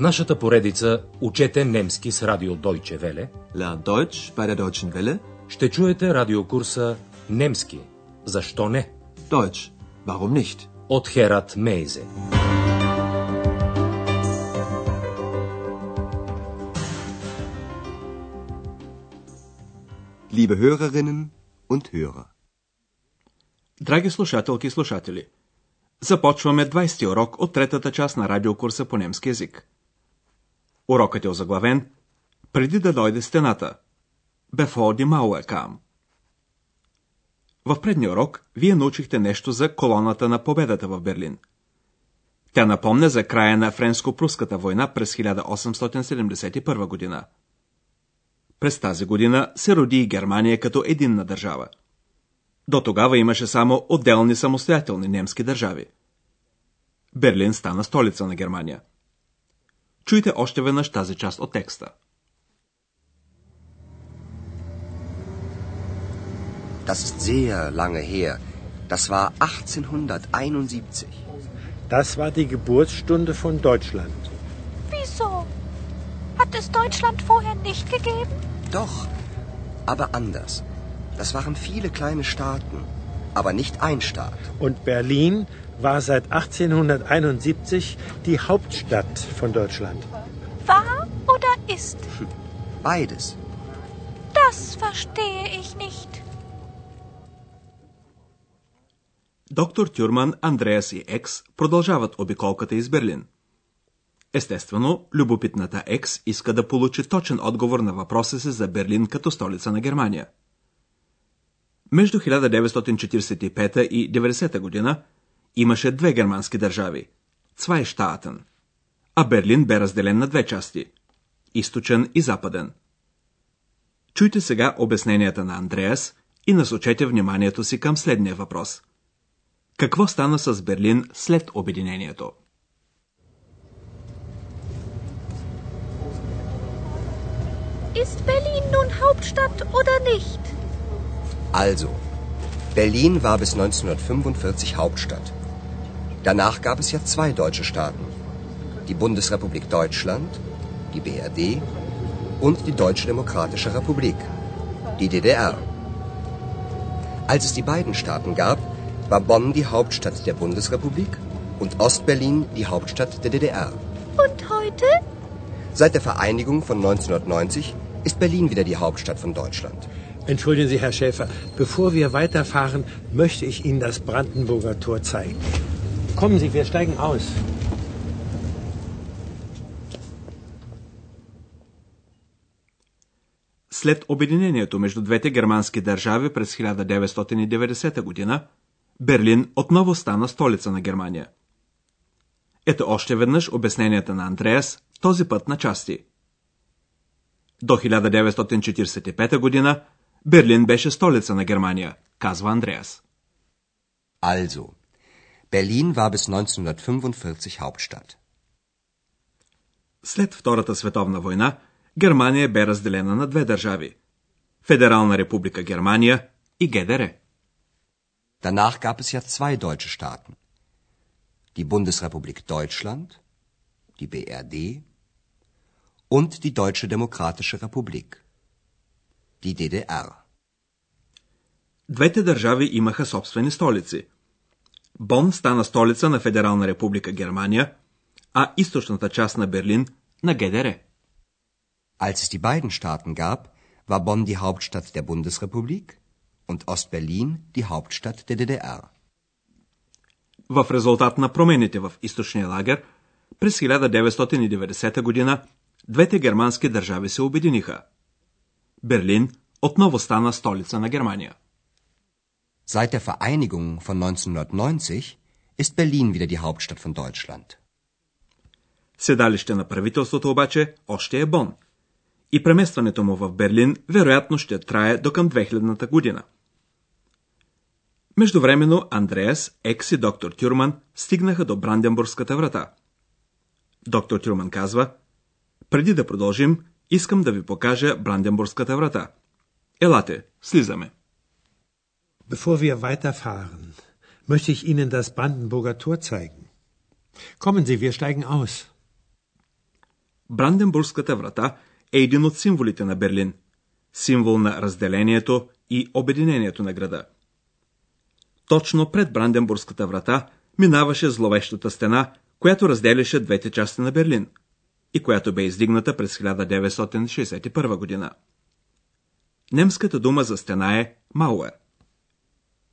нашата поредица Учете немски с радио Deutsche Welle Lern Deutsch bei der Deutschen Welle. ще чуете радиокурса Немски. Защо не? Deutsch. Warum nicht? От Херат Мейзе. Liebe Hörerinnen und Hörer. Драги слушателки и слушатели, започваме 20-ти урок от третата част на радиокурса по немски язик. Урокът е озаглавен Преди да дойде стената. Before die Mauer kam. В предния урок вие научихте нещо за колоната на победата в Берлин. Тя напомня за края на Френско-пруската война през 1871 година. През тази година се роди и Германия като единна държава. До тогава имаше само отделни самостоятелни немски държави. Берлин стана столица на Германия. Чуйте още веднъж тази част от текста. Das ist sehr lange her. Das war 1871. Das war die Geburtsstunde von Deutschland. Wieso? Hat es Deutschland vorher nicht gegeben? Doch, aber anders. Das waren viele kleine Staaten, Aber nicht ein Staat. Und Berlin war seit 1871 die Hauptstadt von Deutschland. War oder ist? Beides. Das verstehe ich nicht. Доктор Тюрман, Андреас и Екс продължават обиколката из Берлин. Естествено, любопитната Екс иска да получи точен отговор на въпроса си за Берлин като столица на Германия. Между 1945 и 90 година имаше две германски държави – Цвайштаатен, а Берлин бе разделен на две части – източен и западен. Чуйте сега обясненията на Андреас и насочете вниманието си към следния въпрос – какво стана с Берлин след обединението? Ist Berlin nun Hauptstadt oder nicht? Also, Berlin war bis 1945 Hauptstadt. Danach gab es ja zwei deutsche Staaten. Die Bundesrepublik Deutschland, die BRD, und die Deutsche Demokratische Republik, die DDR. Als es die beiden Staaten gab, war Bonn die Hauptstadt der Bundesrepublik und Ostberlin die Hauptstadt der DDR. Und heute? Seit der Vereinigung von 1990 ist Berlin wieder die Hauptstadt von Deutschland. Entschuldigen Sie, Herr Schäfer, bevor wir weiterfahren, möchte ich Ihnen das Brandenburger Tor zeigen. Kommen Sie, wir steigen aus. След обединението между двете германски държави през 1990 година, Берлин отново стана столица на Германия. Ето още веднъж обясненията на Андреас, този път на части. До 1945 година Берлин беше столица на Германия, казва Андреас. Also, Berlin war bis 1945 Hauptstadt. След Втората световна война, Германия бе разделена на две държави – Федерална република Германия и ГДР. Danach gab es ja zwei deutsche Staaten. Die Bundesrepublik Deutschland, die BRD und die Deutsche Demokratische Republik, die DDR. Двете държави имаха собствени столици. Бон стана столица на Федерална република Германия, а източната част на Берлин на ГДР. Als es die beiden Staaten gab, war Bonn die Hauptstadt der Bundesrepublik und Ostberlin die Hauptstadt der DDR. В резултат на промените в източния лагер, през 1990 година двете германски държави се обединиха. Берлин отново стана столица на Германия. Seit der Vereinigung von 1990 ist Berlin wieder die Hauptstadt von Deutschland. Седалище на правителството обаче още е Бон. И преместването му в Берлин вероятно ще трае до към 2000-та година. Междувременно Андреас, Екс и доктор Тюрман стигнаха до Бранденбургската врата. Доктор Тюрман казва, преди да продължим, искам да ви покажа Бранденбургската врата. Елате, слизаме. Bevor wir weiterfahren, möchte ich Ihnen das Brandenburger Tor zeigen. Kommen Sie, wir steigen aus. Бранденбургската врата е един от символите на Берлин. Символ на разделението и обединението на града. Точно пред Бранденбургската врата минаваше зловещата стена, която разделяше двете части на Берлин и която бе издигната през 1961 година. Немската дума за стена е Мауер.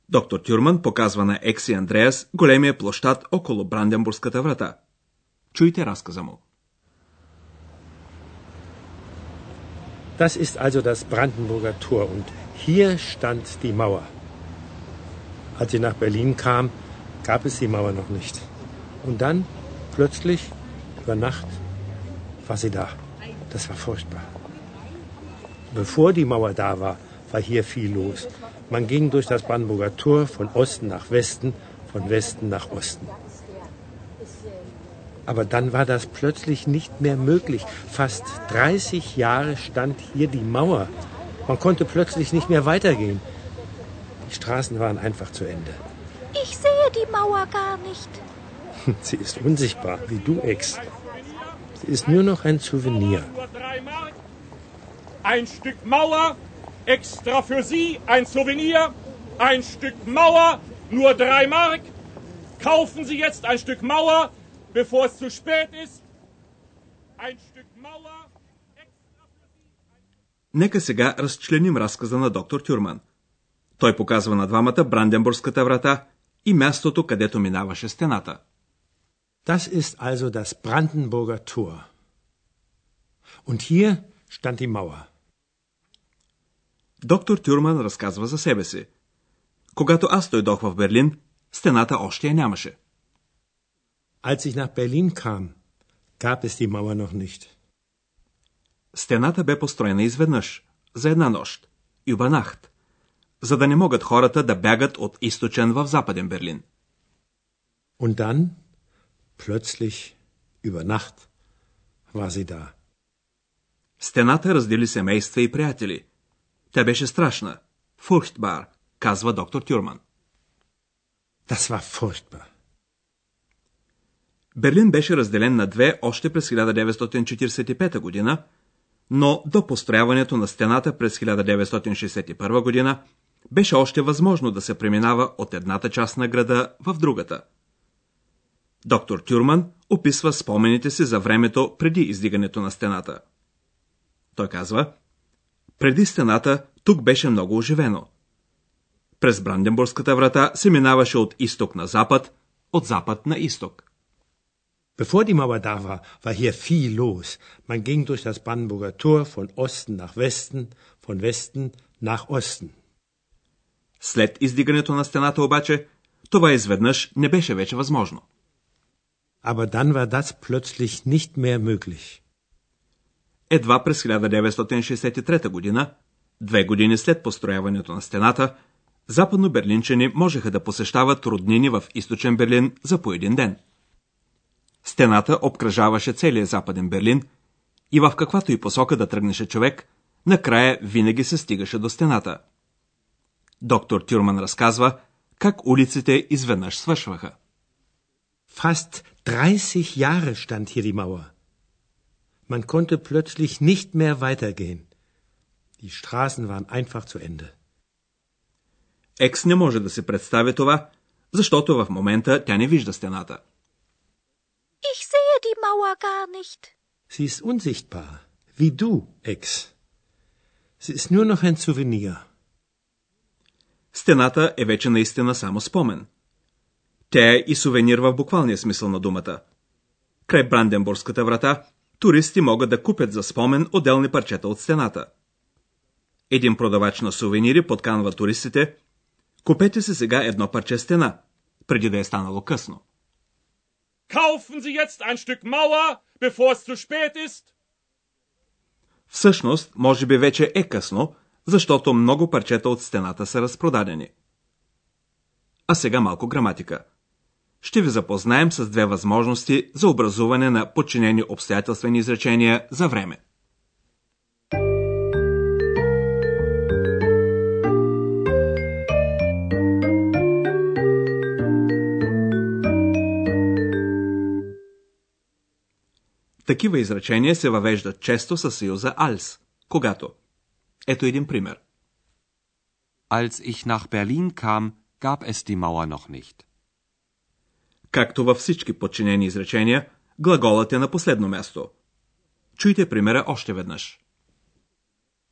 Доктор Тюрман показва на Екси Андреас големия площад около Бранденбургската врата. Чуйте разказа му. Das ist also das Brandenburger Tor und hier stand die Mauer. Als sie nach Berlin kam, gab es die Mauer noch nicht. Und dann, plötzlich, über Nacht, war sie da. Das war furchtbar. Bevor die Mauer da war, war hier viel los. Man ging durch das Brandenburger Tor von Osten nach Westen, von Westen nach Osten. Aber dann war das plötzlich nicht mehr möglich. Fast 30 Jahre stand hier die Mauer. Man konnte plötzlich nicht mehr weitergehen. Die Straßen waren einfach zu Ende. Ich sehe die Mauer gar nicht. Sie ist unsichtbar, wie du, Ex. Ist nur noch ein Souvenir. Ein Stück Mauer, extra für Sie, ein Souvenir. Ein Stück Mauer, nur drei Mark. Kaufen Sie jetzt ein Stück Mauer, bevor es zu spät ist. Ein Stück Mauer. Нека сега разчленим разказа на доктор Тюрман. Той показва на двамата Бранденбургската врата и мястото, където минаваше стената. Das ist also das Brandenburger Tor. Und hier stand die Mauer. Доктор Тюрман разказва за себе си. Когато аз дойдох в Берлин, стената още я нямаше. Als ich nach Berlin kam, gab es die Mauer noch nicht. Стената бе построена изведнъж, за една нощ, Юбанахт, за да не могат хората да бягат от източен в западен Берлин. Und dann, plötzlich, über Nacht, war sie da. Стената раздели семейства и приятели. Тя беше страшна. Фурхтбар, казва доктор Тюрман. Das war furchtbar. Берлин беше разделен на две още през 1945 година, но до построяването на стената през 1961 година беше още възможно да се преминава от едната част на града в другата. Доктор Тюрман описва спомените си за времето преди издигането на стената. Той казва, преди стената тук беше много оживено. През Бранденбургската врата се минаваше от изток на запад, от запад на изток. Bevor die Mauer da war, war hier viel los. Man ging durch das Brandenburger Tor von Osten nach Westen, von Westen nach Osten. След издигането на стената обаче, това изведнъж не беше вече възможно. Aber dann war das plötzlich nicht mehr möglich. Едва през 1963 година, две години след построяването на стената, западно-берлинчани можеха да посещават роднини в източен Берлин за по един ден. Стената обкръжаваше целия западен Берлин и в каквато и посока да тръгнеше човек, накрая винаги се стигаше до стената. Доктор Тюрман разказва как улиците изведнъж свършваха. Fast 30 Jahre stand hier die Mauer. Man konnte plötzlich nicht mehr weitergehen. Die Straßen waren einfach zu Ende. Екс не може да се представи това, защото в момента тя не вижда стената. Ich sehe die Mauer gar nicht. Sie ist unsichtbar, wie du, Ex. Sie ist nur noch ein Souvenir. Стената е вече наистина само спомен. Тя е и сувенир в буквалния смисъл на думата. Край Бранденбургската врата, туристи могат да купят за спомен отделни парчета от стената. Един продавач на сувенири подканва туристите Купете се сега едно парче стена, преди да е станало късно. Kaufen Sie jetzt ein Stück Mauer, bevor es zu spät ist. Всъщност, може би вече е късно, защото много парчета от стената са разпродадени. А сега малко граматика. Ще ви запознаем с две възможности за образуване на подчинени обстоятелствени изречения за време. Такива изречения се въвеждат често със съюза als, когато. Ето един пример. Als ich nach Berlin kam, gab es die Mauer noch nicht. Както във всички подчинени изречения, глаголът е на последно място. Чуйте примера още веднъж.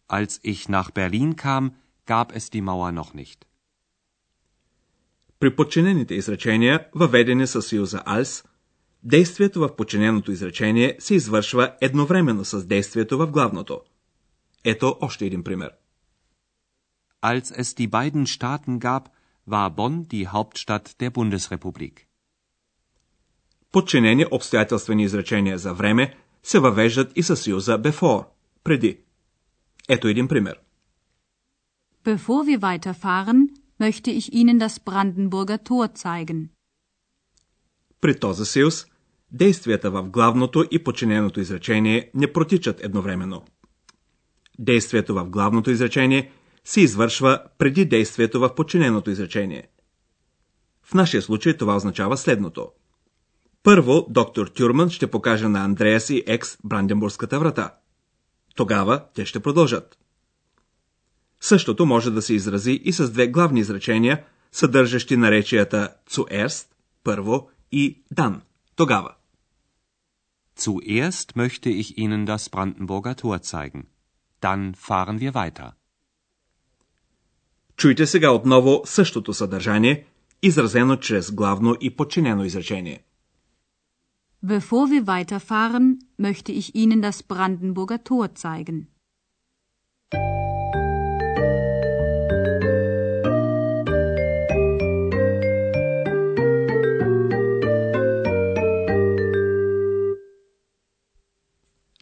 Als ich nach Berlin kam, gab es die Mauer noch nicht. При подчинените изречения, въведени със съюза als, действието в подчиненото изречение се извършва едновременно с действието в главното. Ето още един пример. Als es die beiden Staaten gab, war Bonn die Hauptstadt der Bundesrepublik. Подчинени обстоятелствени изречения за време се въвеждат и със съюза before, преди. Ето един пример. Bevor wir weiterfahren, möchte ich Ihnen das Brandenburger Tor zeigen. При този съюз, действията в главното и подчиненото изречение не протичат едновременно. Действието в главното изречение се извършва преди действието в подчиненото изречение. В нашия случай това означава следното. Първо, доктор Тюрман ще покаже на Андреас и екс Бранденбургската врата. Тогава те ще продължат. Същото може да се изрази и с две главни изречения, съдържащи наречията zuerst, първо, и dann, тогава. Zuerst möchte ich Ihnen das Brandenburger Tor zeigen. Dann fahren wir weiter. Чуйте сега отново същото съдържание, изразено чрез главно и подчинено изречение. Bevor wir weiterfahren, möchte ich Ihnen das Brandenburger Tor zeigen.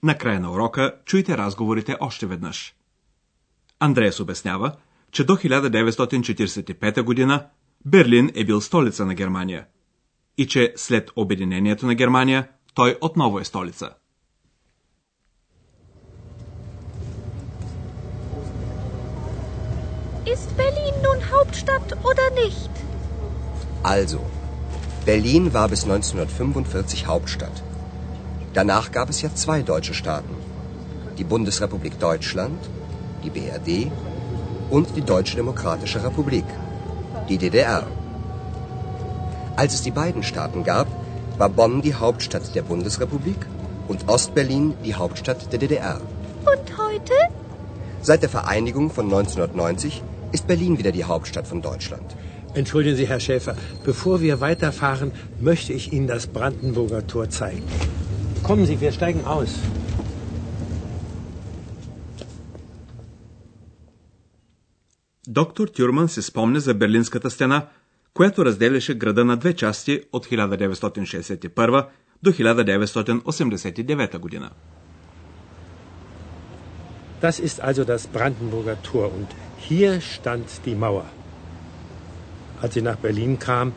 Накрая на урока чуйте разговорите още веднъж. Андреас обяснява, че до 1945 година Берлин е бил столица на Германия и че след обединението на Германия той отново е столица. Ist Berlin nun Hauptstadt oder nicht? Also, Berlin war bis 1945 Hauptstadt. Danach gab es ja zwei deutsche Staaten. Die Bundesrepublik Deutschland, die BRD und die Deutsche Demokratische Republik, die DDR. Als es die beiden Staaten gab, war Bonn die Hauptstadt der Bundesrepublik und Ostberlin die Hauptstadt der DDR. Und heute? Seit der Vereinigung von 1990 ist Berlin wieder die Hauptstadt von Deutschland. Entschuldigen Sie, Herr Schäfer, bevor wir weiterfahren, möchte ich Ihnen das Brandenburger Tor zeigen. Kommen Sie, wir steigen aus. Доктор Тюрман се спомня за Берлинската стена, която разделяше града на две части от 1961 до 1989 година. Das ist also das Brandenburger Tor und hier stand die Mauer. Als sie nach Berlin kam,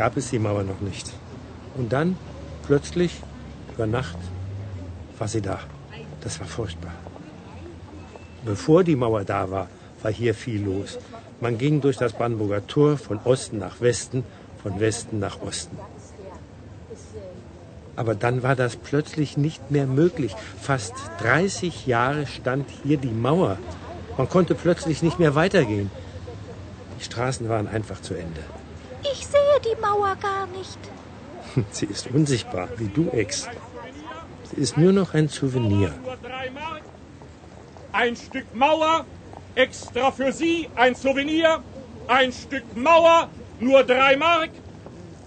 gab es die Mauer noch nicht. Und dann, plötzlich, über Nacht, war sie da. Das war furchtbar. Bevor die Mauer da war, war hier viel los. Man ging durch das Brandenburger Tor von Osten nach Westen, von Westen nach Osten. Aber dann war das plötzlich nicht mehr möglich. Fast 30 Jahre stand hier die Mauer. Man konnte plötzlich nicht mehr weitergehen. Die Straßen waren einfach zu Ende. Ich sehe die Mauer gar nicht. Sie ist unsichtbar, wie du, Ex. Sie ist nur noch ein Souvenir. Ein Stück Mauer, extra für Sie, ein Souvenir. Ein Stück Mauer, nur drei Mark.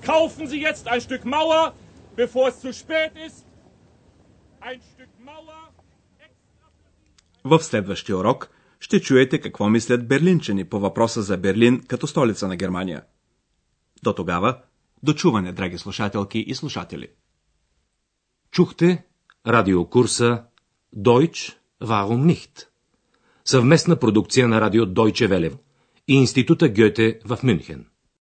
Kaufen Sie jetzt ein Stück Mauer, bevor es zu spät ist. Ein Stück Mauer. В следващия урок ще чуете какво мислят берлинчани по въпроса за Берлин като столица на Германия. До тогава, дочуване, драги слушателки и слушатели. Чухте радиокурса Deutsch, warum nicht? Съвместна продукция на радио Deutsche Welle и Института Гьоте в Мюнхен.